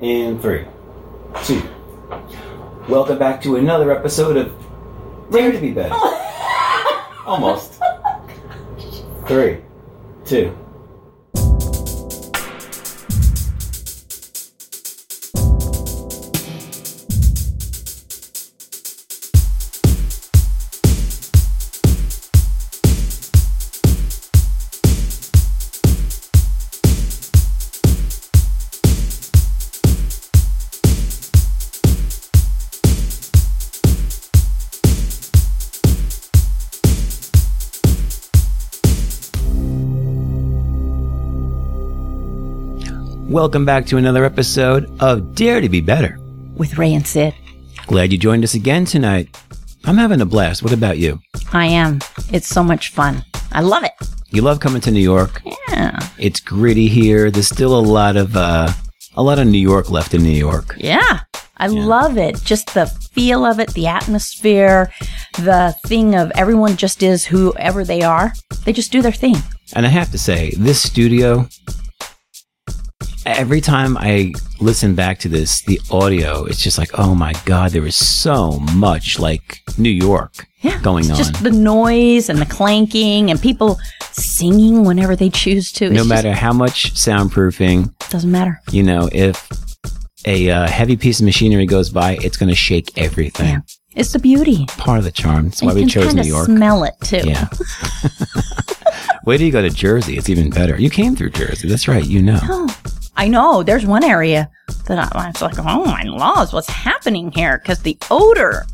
In three, two. Welcome back to another episode of Dare to Be Better. Almost. Three, two. Welcome back to another episode of Dare to Be Better. with Ray and Sid. Glad you joined us again tonight. I'm having a blast. What about you? I am. It's so much fun. I love it. You love coming to New York. Yeah. It's gritty here. There's still a lot of uh, a lot of New York left in New York. Yeah. I love it. Just the feel of it, the atmosphere, the thing of everyone just is whoever they are. They just do their thing. And I have to say, this studio, every time I listen back to this, the audio, it's just like, oh my God, there is so much like New York Yeah. going on. Just the noise and the clanking and people singing whenever they choose to. It's no just- matter how much soundproofing, doesn't matter. you know, if a uh, heavy piece of machinery goes by, it's going to shake everything. Yeah. It's the beauty. Part of the charm. That's why we chose New York. smell it too. Yeah. Wait till you go to Jersey. It's even better. You came through Jersey. That's right. You know. Oh, I know. There's one area that I, I was like, oh my laws, what's happening here? Because the odor.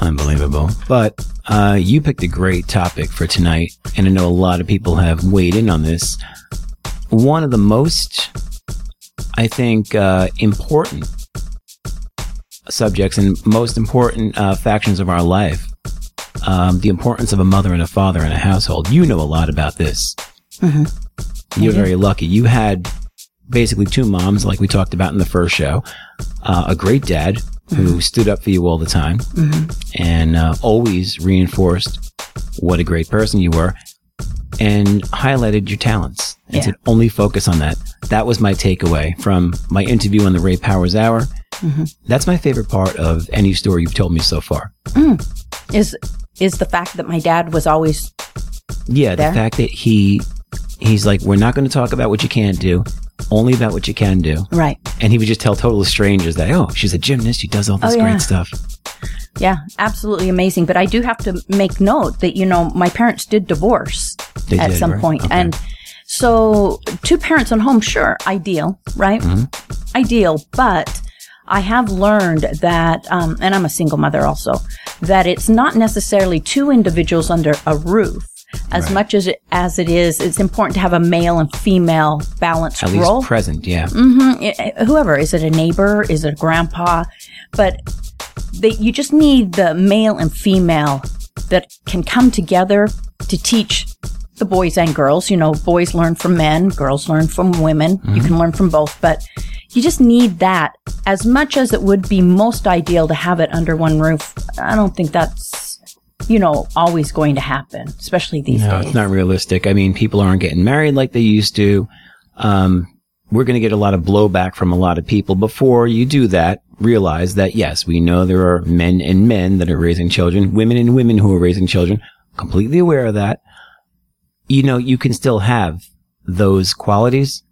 Unbelievable. But uh, you picked a great topic for tonight, and I know a lot of people have weighed in on this. One of the most, I think, uh, important subjects and most important uh, factions of our life um, the importance of a mother and a father in a household. You know a lot about this. Mhm. You're very lucky. You had basically two moms, like we talked about in the first show, uh, a great dad who stood up for you all the time and uh, always reinforced what a great person you were and highlighted your talents and Yeah. said only focus on that. That was my takeaway from my interview on the Ray Powers Hour. Mhm. That's my favorite part of any story you've told me so far. Is is the fact that my dad was always Yeah, There? the fact that he he's like, we're not going to talk about what you can't do, only about what you can do. right. And he would just tell total strangers that, oh, she's a gymnast, she does all this Oh, great yeah. stuff. Yeah, absolutely amazing. But I do have to make note that you know my parents did divorce They at did, some right? point. Okay. and so two parents at home, sure, ideal, right? Mm-hmm. Ideal, but. I have learned that, um, and I'm a single mother also, that it's not necessarily two individuals under a roof. As Right. much as it, as it is, it's important to have a male and female balanced At least role. present, yeah. hmm whoever is it a neighbor is it a grandpa but they, you just need the male and female that can come together to teach the boys and girls you know boys learn from men girls learn from women you mm-hmm. can learn from both but you just need that as much as it would be most ideal to have it under one roof i don't think that's you know always going to happen especially these No, days it's not realistic. I mean, people aren't getting married like they used to. Um, we're going to get a lot of blowback from a lot of people. Before you do that, realize that yes, we know there are men and men that are raising children, women and women who are raising children. Completely aware of that. You know, you can still have those qualities.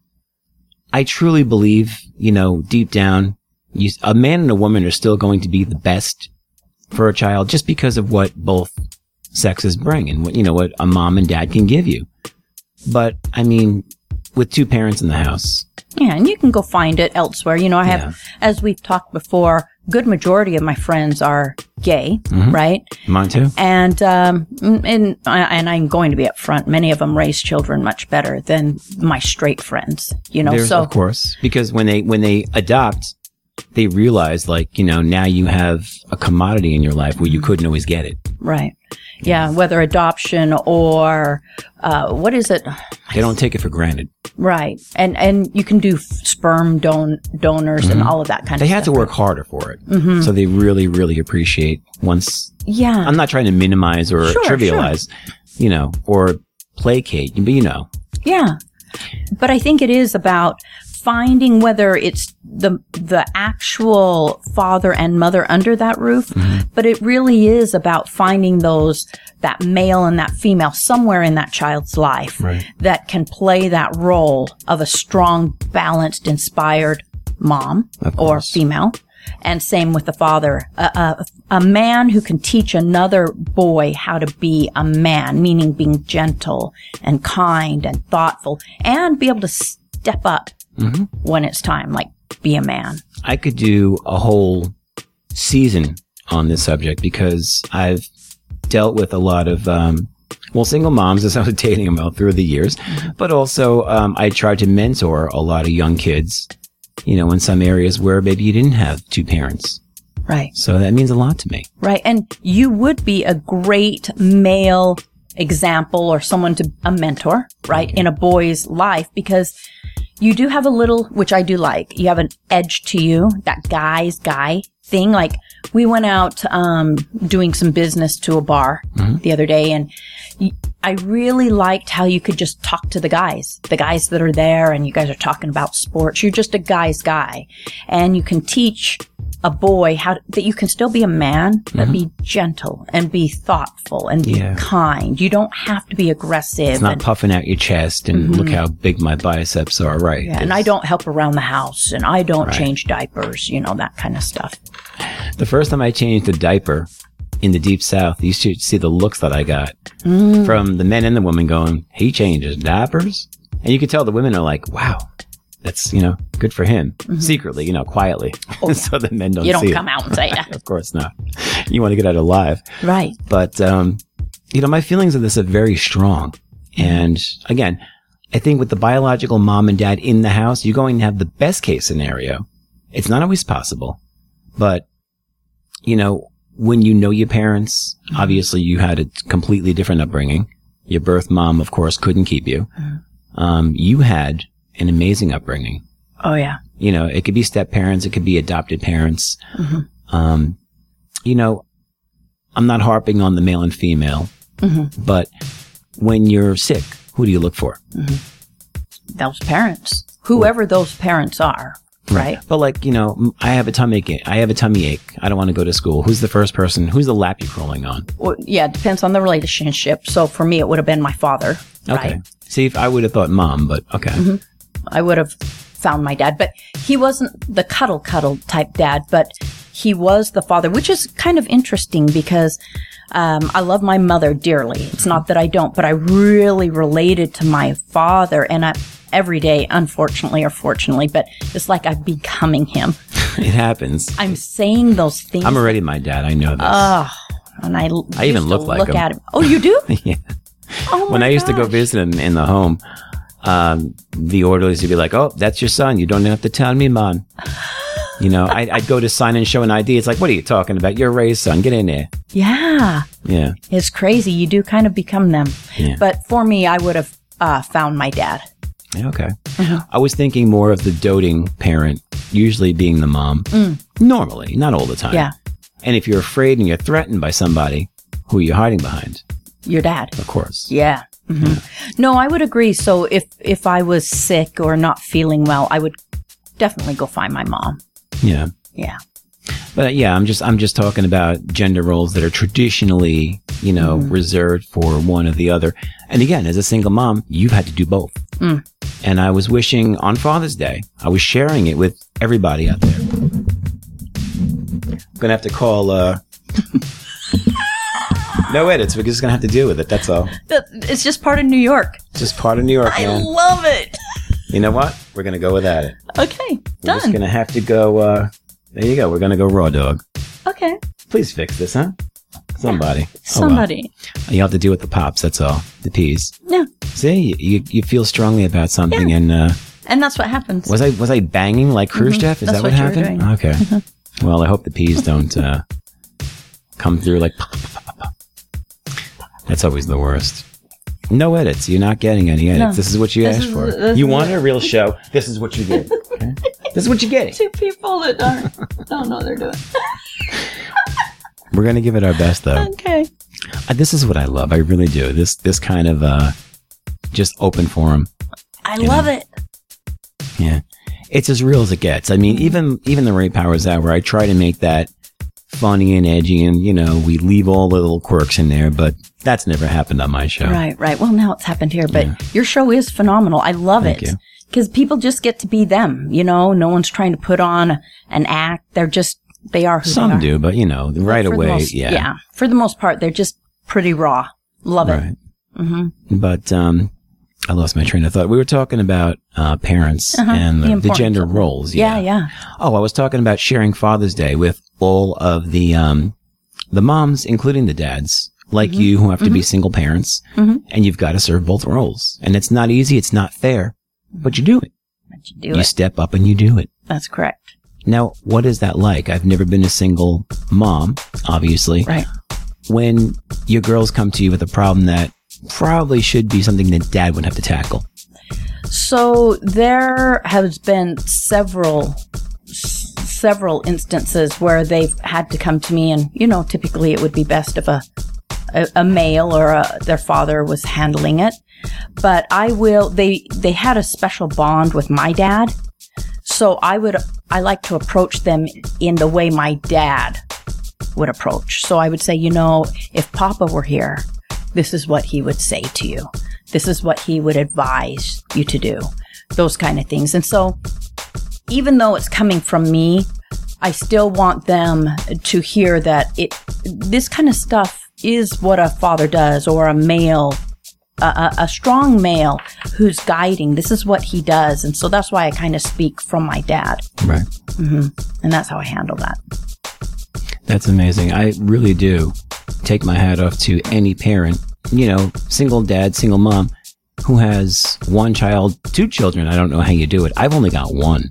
I truly believe, you know, deep down, you, a man and a woman are still going to be the best for a child just because of what both sexes bring and what, you know, what a mom and dad can give you. But I mean, with two parents in the house, Yeah, and you can go find it elsewhere. You know, I have, Yeah. as we've talked before, good majority of my friends are gay, Mm-hmm. right? mine too. And um, and and I'm going to be upfront. Many of them raise children much better than my straight friends. You know, There's, so of course, because when they, when they adopt, they realize like, you know, now you have a commodity in your life where you couldn't always get it. right, yeah, whether adoption or uh, what is it? They don't take it for granted. Right, and and you can do sperm don- donors and all of that kind Mm-hmm. They of had to work harder for it. So they really, really appreciate once Yeah, I'm not trying to minimize or Sure, trivialize, you know, or placate, but you know, Yeah. But I think it is about finding whether it's the the actual father and mother under that roof, mm-hmm. but it really is about finding those that male and that female somewhere in that child's life Right. that can play that role of a strong, balanced, inspired mom or female. And same with the father, a, a, a man who can teach another boy how to be a man, meaning being gentle and kind and thoughtful and be able to step up Mm-hmm. when it's time, like be a man. I could do a whole season on this subject because I've dealt with a lot of, um, well, single moms as I was dating them out through the years, but also um, I tried to mentor a lot of young kids, you know, in some areas where maybe you didn't have two parents. Right. So that means a lot to me. Right. And you would be a great male example or someone to a mentor, right, in a boy's life because you do have a little, which I do like, you have an edge to you, that guy's guy thing. Like we went out, um, doing some business to a bar the other day and y- I really liked how you could just talk to the guys, the guys that are there and you guys are talking about sports. You're just a guy's guy and you can teach a boy how to, that you can still be a man, but be gentle and be thoughtful and be Yeah. kind. You don't have to be aggressive. It's not and, puffing out your chest and look how big my biceps are, right? Mm-hmm. yeah, and I don't help around the house and I don't Right. change diapers, you know, that kind of stuff. The first time I changed a diaper in the deep south, you should see the looks that I got Mm. from the men and the women going, he changes diapers? And you could tell the women are like, wow, that's, you know, good for him. Secretly, you know, quietly. so the men don't Mm-hmm. You don't come it. out and say that. Of course not. You want to get out alive. right. But, um, you know, my feelings of this are very strong. And again, I think with the biological mom and dad in the house, you're going to have the best case scenario. It's not always possible, but you know, when you know your parents, obviously you had a completely different upbringing. Your birth mom, of course, couldn't keep you. Um, you had an amazing upbringing. Oh yeah. You know, it could be step parents, it could be adopted parents. Mm-hmm. Um, you know, I'm not harping on the male and female, mm-hmm. but when you're sick, who do you look for? Mm-hmm. Those parents, whoever those parents are, right? But like, you know, I have a tummy ache. I have a tummy ache. I don't want to go to school. Who's the first person? Who's the lap you're crawling on? Well, yeah, it depends on the relationship. So for me, it would have been my father. Okay. Right? See, if I would have thought mom, but okay. I would have found my dad, but he wasn't the cuddle cuddle type dad, but he was the father, which is kind of interesting because um, I love my mother dearly. It's not that I don't, but I really related to my father, and I, every day, unfortunately or fortunately, but it's like I'm becoming him. It happens. I'm saying those things. I'm already my dad. I know this. Ugh. and I, I even look like look him. at him. Oh, you do? yeah. Oh When I used to go visit him in the home, um, the orderlies would be like, "Oh, that's your son. You don't have to tell me, man." You know, I, I'd go to sign and show an ID. It's like, "What are you talking about? You're Ray's son. Get in there." Yeah. Yeah. It's crazy. You do kind of become them. Yeah. But for me, I would have uh, found my dad. Yeah, Okay. I was thinking more of the doting parent, usually being the mom. Normally, not all the time. Yeah. And if you're afraid and you're threatened by somebody, who are you hiding behind? Your dad. Of course. Yeah. Hmm No, I would agree. So if if I was sick or not feeling well, I would definitely go find my mom. Yeah. Yeah. But yeah, I'm just I'm just talking about gender roles that are traditionally, you know, reserved for one or the other. And again, as a single mom, you've had to do both. And I was wishing on Father's Day, I was sharing it with everybody out there. I'm gonna have to call. uh No edits. We're just gonna have to deal with it. That's all. That- It's just part of New York. Just part of New York, I man. love it. You know what? We're gonna go without it. Okay. Done. We're just gonna have to go. uh There you go. We're gonna go raw dog. Okay. Please fix this, huh? Somebody. Oh, well. Somebody. You have to deal with the pops. That's all. The peas. Yeah. See, you, you feel strongly about something, and uh, And that's what happens. was I was I banging like Khrushchev? Is Mm-hmm. That's that what, what you were happened? doing. Okay. Well, I hope the peas don't uh, come through like. That's always the worst. No edits. You're not getting any edits. No. This is what you This asked is- for. You wanted a real show. This is what you get. Okay? this is what you get. Two people that don't don't know they're doing. We're gonna give it our best, though. Okay. Uh, this is what I love. I really do. This this kind of uh, just open forum. I love it. Yeah. it's as real as it gets. I mean, even even the Ray Powers Hour, I try to make that funny and edgy, and you know, we leave all the little quirks in there, but that's never happened on my show. Right, right. Well, now it's happened here, but your show is phenomenal. I love Thank it. Because people just get to be them, you know, no one's trying to put on an act. They're just, they are who they Some are. do, but you know, right away, most- yeah, Yeah. For the most part, they're just pretty raw. Love it. right. But um, I lost my train of thought. We were talking about uh, parents and Uh-huh. The the, the gender roles. Yeah, yeah. Oh, I was talking about sharing Father's Day with of the um, the moms, including the dads, like Mm-hmm. you, who have to be single parents, and you've got to serve both roles. And it's not easy. It's not fair, but you do it. But you do You it. step up and you do it. That's correct. Now, what is that like? I've never been a single mom, obviously. Right. When your girls come to you with a problem that probably should be something that dad would have to tackle. So there has been several several instances where they've had to come to me, and you know, typically it would be best if a a, a male or a, their father was handling it. But I will. They they had a special bond with my dad, so I would I like to approach them in the way my dad would approach. So I would say, you know, if Papa were here, this is what he would say to you. This is what he would advise you to do. Those kind of things. And so even though it's coming from me, I still want them to hear that it this kind of stuff is what a father does or a male a, a, a strong male who's guiding. This is what he does. And so that's why I kind of speak from my dad. Right. Mm-hmm. And that's how I handle that. That's amazing. I really do take my hat off to any parent, you know, single dad, single mom, who has one child, two children. I don't know how you do it. I've only got one.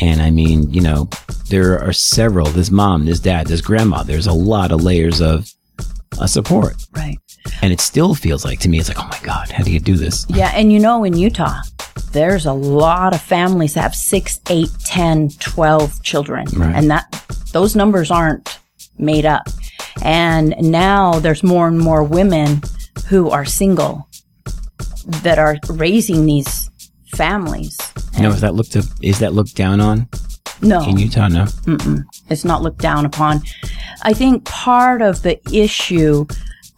And I mean, you know, there are several. This mom, this dad, this grandma. There's a lot of layers of uh, support. Right. And it still feels like to me, it's like, oh my God, how do you do this? Yeah, and you know, in Utah, there's a lot of families that have six, eight, 10, 12 children. Right. And that those numbers aren't made up. And now there's more and more women who are single that are raising these families. Now, is that looked to, is that looked down on No, in Utah? No. it's not looked down upon. I think part of the issue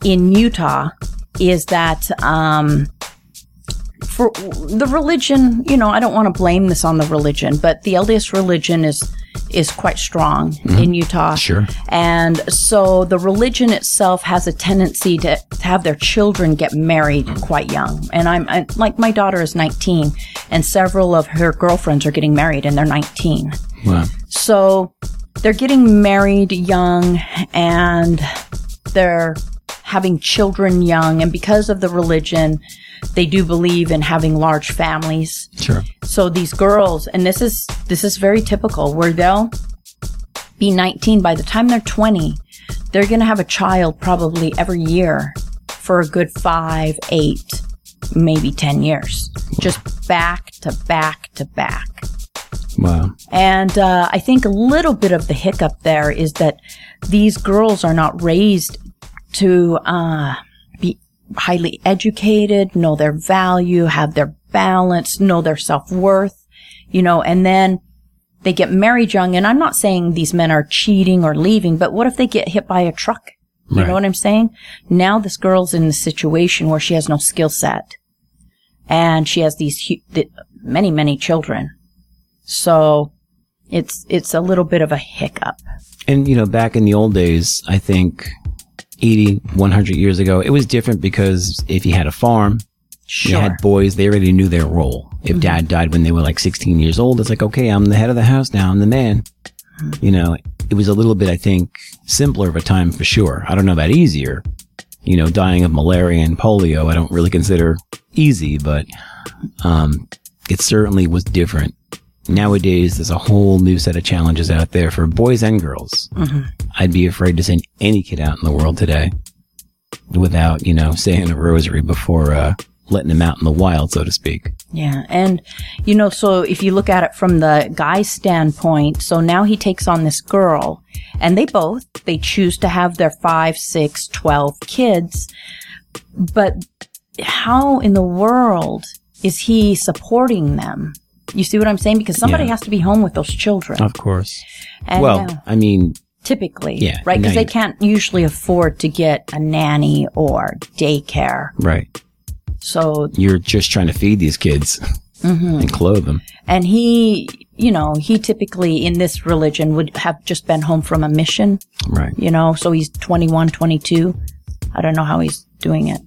in Utah is that um, for the religion, you know, I don't want to blame this on the religion, but the LDS religion is is quite strong mm-hmm. in Utah. Sure. And so the religion itself has a tendency to, to have their children get married quite young. And I'm I, like my daughter is 19 and several of her girlfriends are getting married and they're 19. Wow. So they're getting married young and they're having children young. And because of the religion, they do believe in having large families. Sure. So these girls, and this is, this is very typical where they'll be 19 by the time they're 20, they're going to have a child probably every year for a good five, eight, maybe 10 years. Just back to back to back. Wow. And uh, I think a little bit of the hiccup there is that these girls are not raised to uh, highly educated, know their value, have their balance, know their self worth, you know, and then they get married young. And I'm not saying these men are cheating or leaving, but what if they get hit by a truck? You Right. know what I'm saying? Now this girl's in a situation where she has no skill set and she has these hu- th- many, many children. So it's, it's a little bit of a hiccup. And, you know, back in the old days, I think 80, 100 years ago, it was different because if you had a farm, you had boys, they already knew their role. If dad died when they were like 16 years old, it's like, okay, I'm the head of the house now. I'm the man. You know, it was a little bit, I think, simpler of a time for sure. I don't know about easier. You know, dying of malaria and polio, I don't really consider easy, but, um, it certainly was different. Nowadays, there's a whole new set of challenges out there for boys and girls. I'd be afraid to send any kid out in the world today without, you know, saying a rosary before, uh, letting them out in the wild, so to speak. Yeah. And, you know, so if you look at it from the guy's standpoint, so now he takes on this girl and they both, they choose to have their five, six, twelve kids. But how in the world is he supporting them? You see what I'm saying? Because somebody Yeah. has to be home with those children. Of course. And, well, uh, I mean, typically, Yeah, right? Because they can't usually afford to get a nanny or daycare. right. So, You're just trying to feed these kids Mm-hmm. and clothe them. and he, you know, he typically in this religion would have just been home from a mission, Right. you know, so he's 21, 22. I don't know how he's doing it,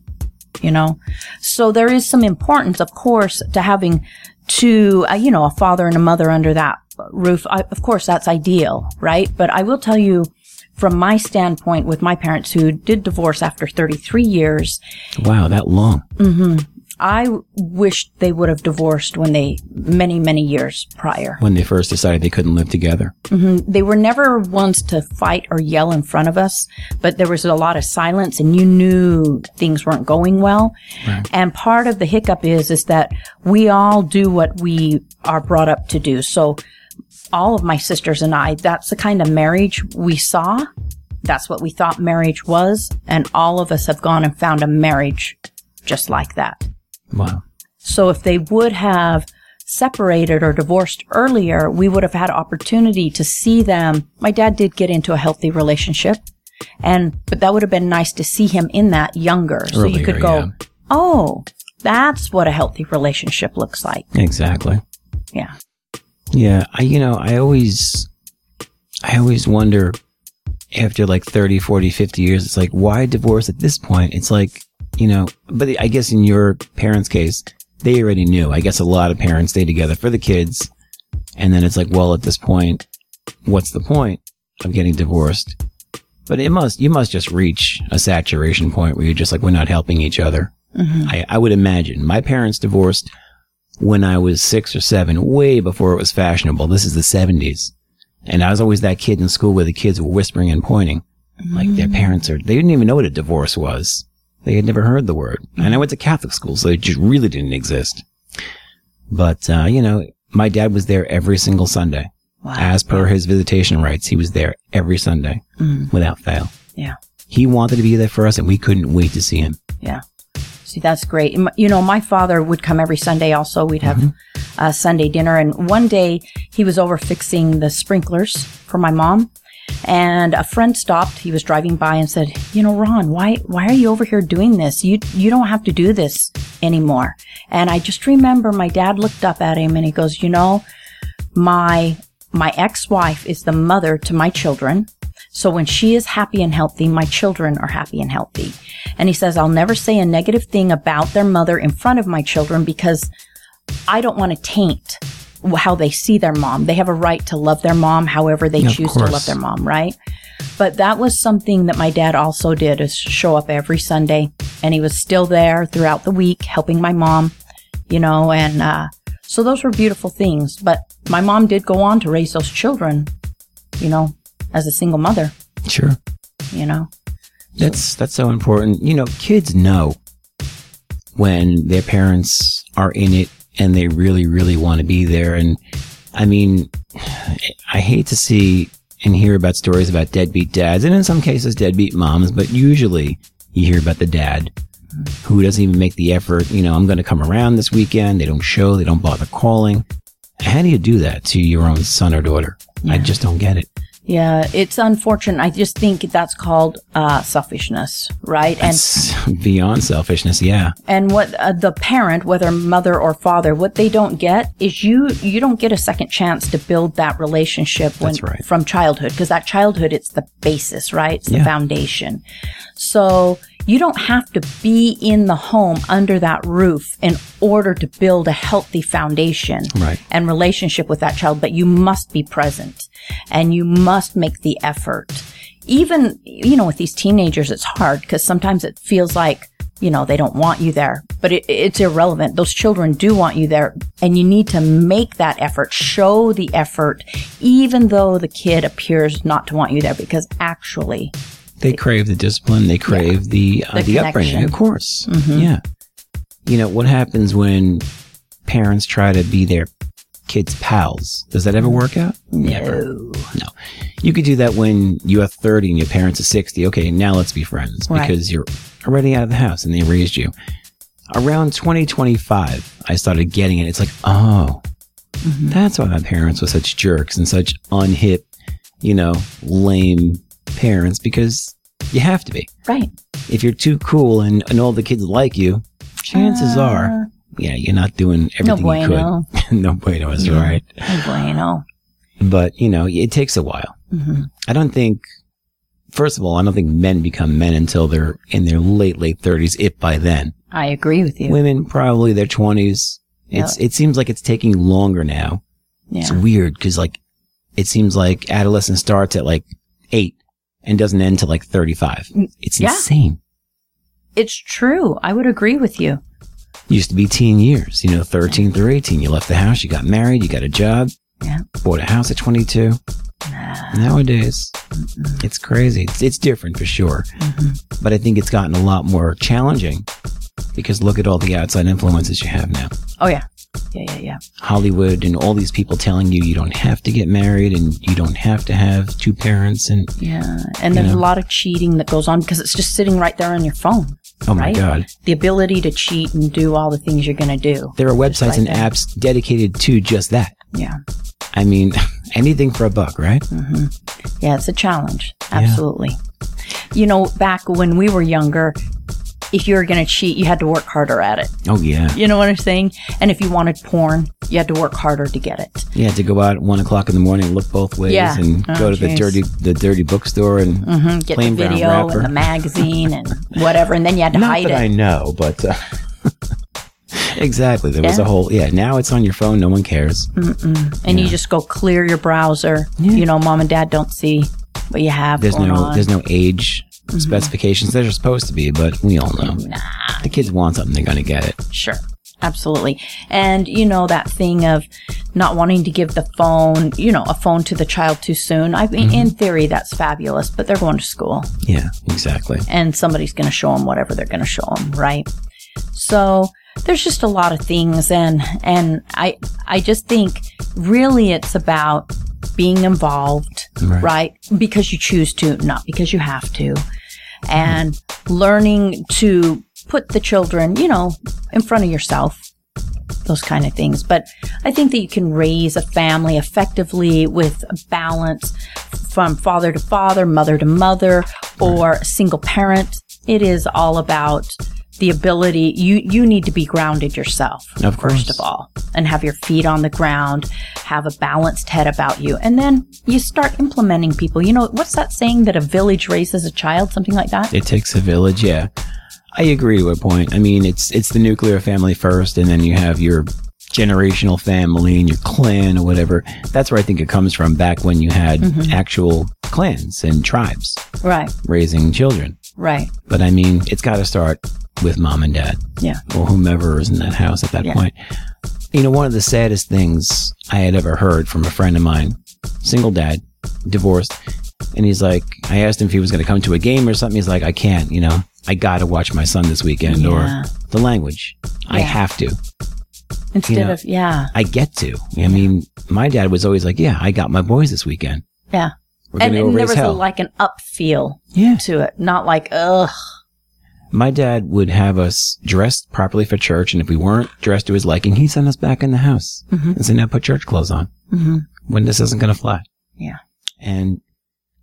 you know. So there is some importance, of course, to having two, uh, you know, a father and a mother under that roof. I, of course, that's ideal, right? But I will tell you, from my standpoint, with my parents who did divorce after 33 years, Wow, that long. I wished they would have divorced when they, many, many years prior. When they first decided they couldn't live together. Mm-hmm. They were never ones to fight or yell in front of us, but there was a lot of silence and you knew things weren't going well. And part of the hiccup is, is that we all do what we are brought up to do. So all of my sisters and I, that's the kind of marriage we saw. That's what we thought marriage was. And all of us have gone and found a marriage just like that. Wow. So if they would have separated or divorced earlier, we would have had opportunity to see them. My dad did get into a healthy relationship and, but that would have been nice to see him in that younger. so you could go, yeah. Oh, that's what a healthy relationship looks like. Exactly. Yeah. Yeah, I you know, I always I always wonder after like 30, 40, 50 years it's like why divorce at this point? It's like, you know, but I guess in your parents' case, they already knew. I guess a lot of parents stay together for the kids and then it's like, well, at this point, what's the point of getting divorced? But it must you must just reach a saturation point where you're just like we're not helping each other. Mm-hmm. I, I would imagine. My parents divorced when I was six or seven, way before it was fashionable. This is the 70s. And I was always that kid in school where the kids were whispering and pointing. Like their mm. parents are, they didn't even know what a divorce was. They had never heard the word. And I went to Catholic school, so it just really didn't exist. But, uh, you know, my dad was there every single Sunday. Wow. As per his visitation rights, he was there every Sunday without fail. Yeah. He wanted to be there for us and we couldn't wait to see him. Yeah. See, that's great. You know, my father would come every Sunday also. We'd have uh, Sunday dinner. And one day he was over fixing the sprinklers for my mom. And a friend stopped. He was driving by and said, "You know, Ron, why why are you over here doing this? You you don't have to do this anymore." And I just remember my dad looked up at him and he goes, "You know, my my ex-wife is the mother to my children. So when she is happy and healthy, my children are happy and healthy. And he says, I'll never say a negative thing about their mother in front of my children because I don't want to taint how they see their mom. They have a right to love their mom however they Of choose to love their mom, right? But that was something that my dad also did is show up every Sunday and he was still there throughout the week helping my mom, you know, and uh so those were beautiful things. But my mom did go on to raise those children, you know, as a single mother, Sure. you know. That's that's so important. You know, kids know when their parents are in it and they really, really want to be there. And I mean, I hate to see and hear about stories about deadbeat dads, and in some cases, deadbeat moms, but usually you hear about the dad who doesn't even make the effort. You know, I'm going to come around this weekend. They don't show. They don't bother calling. How do you do that to your own son or daughter? I just don't get it. Yeah, it's unfortunate. I just think that's called uh, selfishness, right? And It's beyond selfishness. Yeah. and what uh, the parent, whether mother or father, what they don't get is you you don't get a second chance to build that relationship when, right. from childhood because that childhood it's the basis, right? It's the Yeah. foundation. So you don't have to be in the home under that roof in order to build a healthy foundation Right. and relationship with that child, but you must be present and you must make the effort. Even, you know, with these teenagers, it's hard because sometimes it feels like, you know, they don't want you there, but it, it's irrelevant. Those children do want you there and you need to make that effort, show the effort, even though the kid appears not to want you there because actually They crave the discipline. They crave the uh, The the, upbringing. Of course. Yeah. You know what happens when parents try to be their kids' pals? Does that ever work out? Never. No. You could do that when you are 30 and your parents are 60. Okay, now let's be friends Right. because you're already out of the house and they raised you. Around 2025, I started getting it. It's like, oh, That's why my parents were such jerks and such unhip, you know, lame parents because you have to be. Right. If you're too cool and, and all the kids like you, chances are, yeah, you're not doing Uh, No everything you could. no bueno is right. No bueno. But, you know, it takes a while. hmm I don't think, first of all, I don't think men become men until they're in their late, late 30s, if by then. I agree with you. Women, probably their 20s. It's, it seems like it's taking longer now. Yeah. It's weird because, like, it seems like adolescence starts at like eight and doesn't end till like 35. It's yeah. insane. It's true. I would agree with you. Used to be teen years, you know, 13 through 18. You left the house, you got married, you got a job, Yeah. bought a house at 22. Nowadays, it's crazy. It's, it's different for sure. Mm-hmm. But I think it's gotten a lot more challenging because look at all the outside influences you have now. Oh yeah. Yeah, yeah, yeah. Hollywood and all these people telling you you don't have to get married and you don't have to have two parents and Yeah. And there's know. a lot of cheating that goes on because it's just sitting right there on your phone. oh my god. The ability to cheat and do all the things you're going to do. There are websites right and there. apps dedicated to just that. Yeah. I mean, anything for a buck, right? Mm-hmm. Yeah, it's a challenge. Absolutely. You know, back when we were younger, if you were going to cheat, you had to work harder at it. Oh yeah. You know what I'm saying? And if you wanted porn, you had to work harder to get it. You had to go out at one o'clock in the morning, look both ways, Yeah. and Oh, go to the dirty the dirty bookstore and hmm Get Plain the brown video wrapper. and the magazine and whatever, and then you had to not hide that it. I know, but uh, exactly. There was a whole yeah. Now it's on your phone. No one cares. and you just go clear your browser. You know, mom and dad don't see what you have There's no on. Mm-hmm. there's no age specifications. There's supposed to be, but we all know Nah. the kids want something. They're gonna get it. Sure. Absolutely. And you know, that thing of not wanting to give the phone, you know, a phone to the child too soon. I mean, Mm-hmm. in theory, that's fabulous, but they're going to school Yeah, exactly. and somebody's going to show them whatever they're going to show them, right? So there's just a lot of things. And, and I, I just think really it's about being involved, Right. right? Because you choose to, not because you have to. And learning to put the children, you know, in front of yourself, those kind of things. But I think that you can raise a family effectively with a balance from father to father, mother to mother, or single parent. It is all about the ability you you need to be grounded yourself Of first of all and have your feet on the ground have a balanced head about you and then you start implementing people you know what's that saying that a village raises a child something like that It takes a village. Yeah, I agree to a point. I mean, it's it's the nuclear family first, and then you have your generational family and your clan or whatever. That's where I think it comes from. Back when you had Mm-hmm. actual clans and tribes right raising children. right But I mean, it's got to start with mom and dad yeah or whomever is in that house at that Yeah. point. You know, one of the saddest things I had ever heard from a friend of mine, single dad, divorced, and he's like, I asked him if he was going to come to a game or something. He's like, I can't, you know, I got to watch my son this weekend Yeah. or the language. I have to. instead know, of yeah I get to. I mean, my dad was always like, yeah, I got my boys this weekend. yeah and, and there was a, like an up feel yeah. to it not like ugh My dad would have us dressed properly for church, and if we weren't dressed to his liking, he'd send us back in the house Mhm. and say, "Now put church clothes on." hmm When this isn't going to fly. yeah And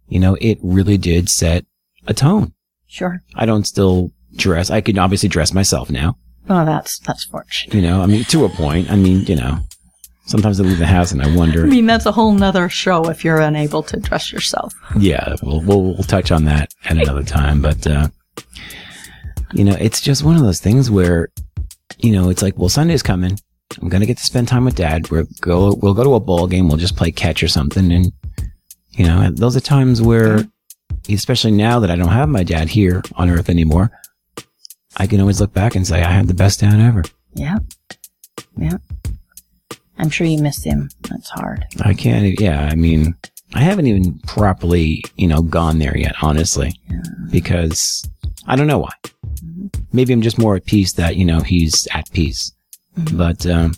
you know, it really did set a tone. sure I don't still dress. I can obviously dress myself now. oh that's that's fortunate You know, I mean, to a point. I mean, you know, sometimes I leave the house and I wonder. I mean, that's a whole nother show if you're unable to dress yourself. yeah, we'll, we'll we'll touch on that at another time. But uh, you know, it's just one of those things where, you know, it's like, well, Sunday's coming. I'm gonna get to spend time with Dad. We'll go. We'll go to a ball game. We'll just play catch or something. And you know, those are times where, especially now that I don't have my dad here on Earth anymore, I can always look back and say I had the best dad ever. Yeah. Yeah. I'm sure you miss him. That's hard. I can't. Yeah, I mean, I haven't even properly, you know, gone there yet, honestly, because I don't know why. Maybe I'm just more at peace that you know he's at peace, mm-hmm. but um,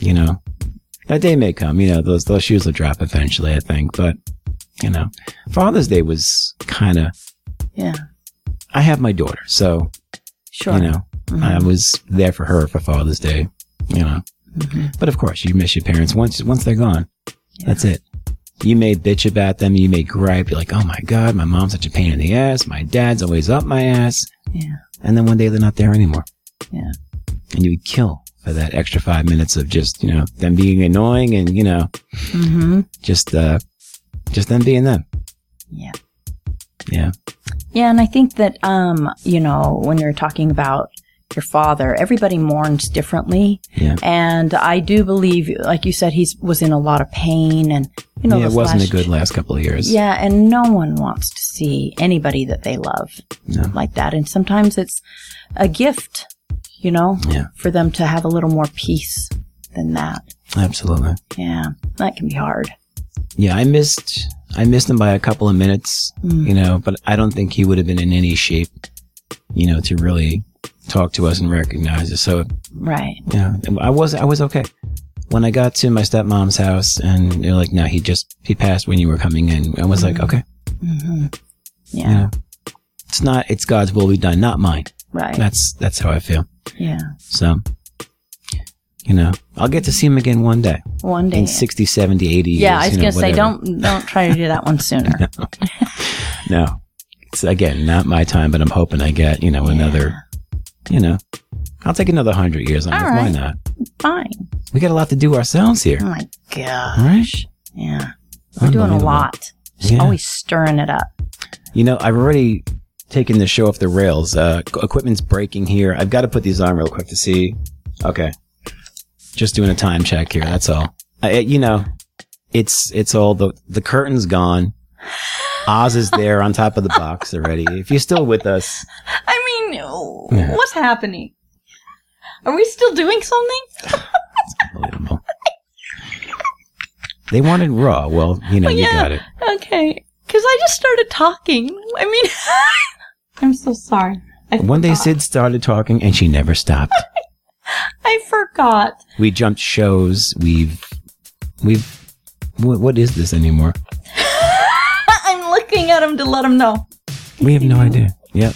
you know, that day may come. You know, those those shoes will drop eventually. I think, but you know, Father's Day was kind of. Yeah. I have my daughter, so Sure. you know, I mm-hmm. was there for her for Father's Day. You know, mm-hmm. But of course, you miss your parents once once they're gone. That's it. You may bitch about them. You may gripe. You're like, oh my god, my mom's such a pain in the ass. My dad's always up my ass. Yeah. And then one day they're not there anymore. Yeah. And you would kill for that extra five minutes of just you know them being annoying and you know Mm-hmm. just uh just them being them. Yeah. Yeah. Yeah, and I think that um, you know, when you're talking about your father, everybody mourns differently. Yeah. And I do believe, like you said, he was in a lot of pain and you know, yeah, it wasn't a good last couple of years. Yeah, and no one wants to see anybody that they love No. like that. And sometimes it's a gift, you know, Yeah. for them to have a little more peace than that. Absolutely. Yeah, that can be hard. Yeah, I missed I missed him by a couple of minutes, Mm. you know, but I don't think he would have been in any shape, you know, to really talk to us and recognize us. So Right. yeah, I was I was okay. When I got to my stepmom's house and they're like, no, he just he passed when you were coming in. I was like, okay, hmm Yeah. you know, it's not it's God's will be done, not mine. Right. That's that's how I feel. yeah. So, you know, I'll get to see him again one day One day. in 60, 70, 80 years. yeah, I was you know, gonna say, don't don't try to do that one sooner. No. It's again not my time, but I'm hoping I get, you know, another you know. I'll take another hundred years on All it. Why not? Fine. We got a lot to do ourselves here. Oh my gosh. Right? Yeah. We're doing a lot. Just Yeah. always stirring it up. You know, I've already taken the show off the rails. Uh, equipment's breaking here. I've got to put these on real quick to see. Okay. Just doing a time check here. That's all. I, you know, it's, it's all the, the curtain's gone. Oz is there on top of the box already. If you're still with us, I mean, Yeah. what's happening? Are we still doing something? Unbelievable. They wanted raw. Well, you know, Well, you got it. Okay. Because I just started talking. I mean, I'm so sorry. I One day. Sid started talking and she never stopped. I forgot. We jumped shows. We've, we've, what, what is this anymore? I'm looking at him to let him know. We have no idea. Yep.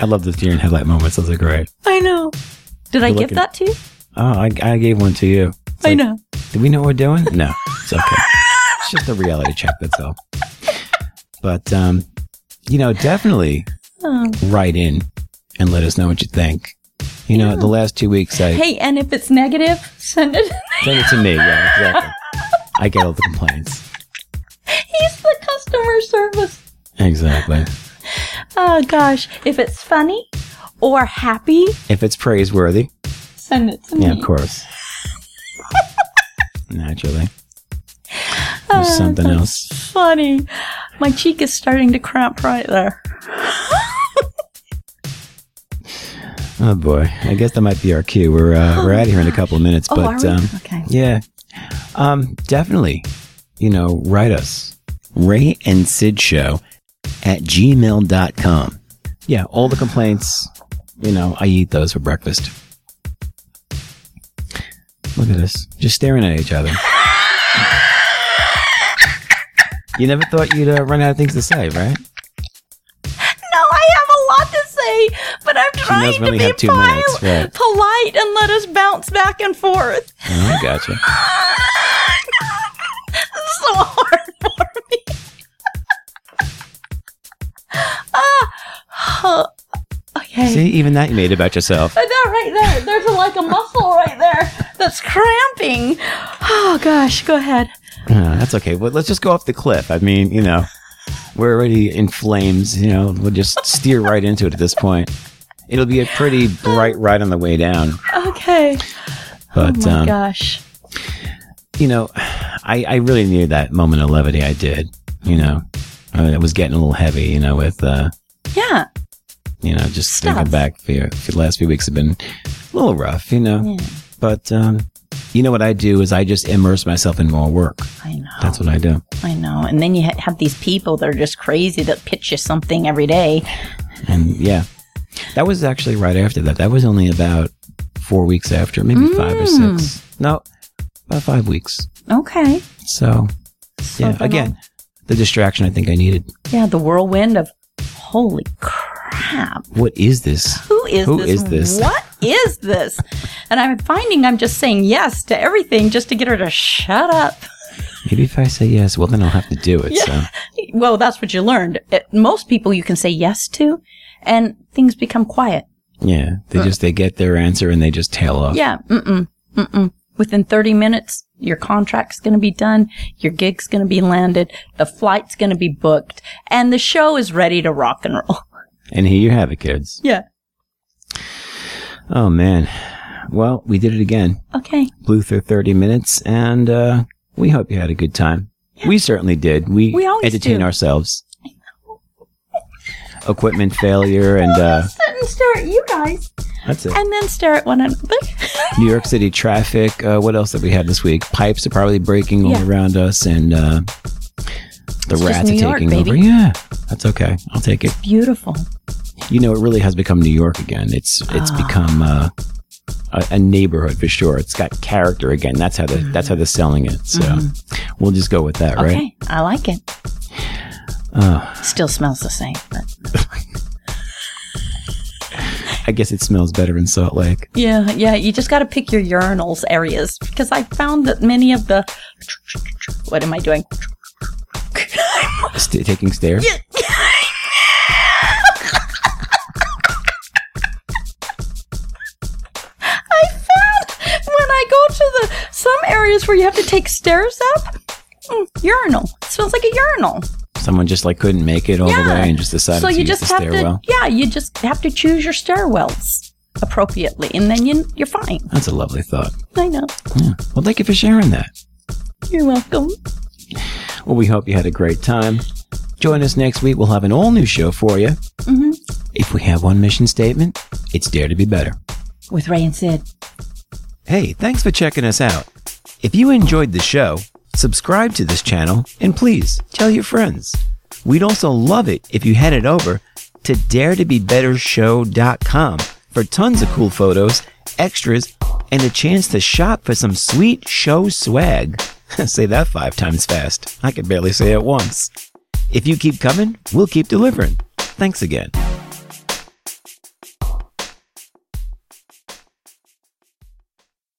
I love the deer and headlight moments. Those are great. I know. Did I You're give looking- that to you? Oh, I, I gave one to you. It's I like, know. Do we know what we're doing? No, it's okay. it's just a reality check. That's all. But, um, you know, definitely Oh. write in and let us know what you think. You know, the last two weeks I Hey, and if it's negative, send it. send it to me. Yeah, exactly. I get all the complaints. He's the customer service. Exactly. Oh gosh. If it's funny or happy, If it's praiseworthy, send it to yeah, me. of course. Naturally. Oh, There's something that's else. Funny. My cheek is starting to cramp right there. Oh boy, I guess that might be our cue. We're uh, we're out of here in a couple of minutes, Oh, but um, okay. yeah, um, definitely, you know, write us Ray and Sid Show at gmail.com. Yeah, all the complaints, you know, I eat those for breakfast. Look at us, just staring at each other. you never thought you'd uh, run out of things to say, right? No, I have a lot to say, but I'm trying to only be have poli- minutes, right. polite and let us bounce back and forth. Oh, I gotcha. okay. See, even that you made about yourself. I know, right there. There's like a muscle right there that's cramping. Oh gosh, go ahead. Uh, that's okay. Well, let's just go off the cliff. I mean, you know, we're already in flames. You know, we'll just steer right into it at this point. It'll be a pretty bright ride on the way down. Okay. But, oh my um, gosh. you know, I, I really needed that moment of levity. I did. You know, uh, it was getting a little heavy, you know, with, uh, Yeah. You know, just Stuff. thinking back for, your, for the last few weeks have been a little rough, you know. Yeah. But, um, you know what I do is I just immerse myself in more work. I know. That's what I do. I know. And then you ha- have these people that are just crazy that pitch you something every day. And yeah, that was actually right after that. That was only about four weeks after, maybe five or Mm. six. No, about five weeks. Okay. So, So yeah, again, the distraction I think I needed. Yeah, the whirlwind of holy crap. What is this? Who is Who this? is this? What is this? And I'm finding I'm just saying yes to everything just to get her to shut up. Maybe if I say yes, well, then I'll have to do it. So Well, that's what you learned. It, most people you can say yes to, and things become quiet. yeah, they just they get their answer and they just tail off. Yeah, mm-mm, mm-mm. Within 30 minutes, your contract's going to be done, your gig's going to be landed, the flight's going to be booked, and the show is ready to rock and roll. And here you have it, kids. Yeah. Oh man. Well, we did it again. Okay. Blew through 30 minutes and uh, we hope you had a good time. We certainly did. We, We always entertain do. ourselves. Equipment failure and uh, Sit and stare at you guys, that's it. and then stare at one another. New York City traffic. Uh, what else did we have this week? Pipes are probably breaking all around us and uh, the just rats are taking over. Yeah, that's okay. I'll take it. Beautiful. You know, it really has become New York again. It's it's Ah. become uh, a, a neighborhood for sure. It's got character again. That's how they that's how they're selling it. So we'll just go with that, right? Mm-hmm. Okay, I like it. Oh, Still smells the same. But I guess it smells better in Salt Lake. yeah, yeah. You just got to pick your urinals areas because I found that many of the. What am I doing? St- taking stairs. I go to the some areas where you have to take stairs up. mm, urinal. It smells like a urinal. Someone just like couldn't make it all the way and just decided so to you use just the have stairwell. to, yeah, you just have to choose your stairwells appropriately, and then you you're fine. That's a lovely thought. I know. Yeah. Well, thank you for sharing that. You're welcome. Well, we hope you had a great time. Join us next week. We'll have an all new show for you. hmm If we have one mission statement, it's dare to be better. With Ray and Sid. Hey, thanks for checking us out. If you enjoyed the show, subscribe to this channel and please tell your friends. We'd also love it if you headed over to daretobebettershow.com for tons of cool photos, extras, and a chance to shop for some sweet show swag. say that five times fast. I can barely say it once. If you keep coming, we'll keep delivering. Thanks again.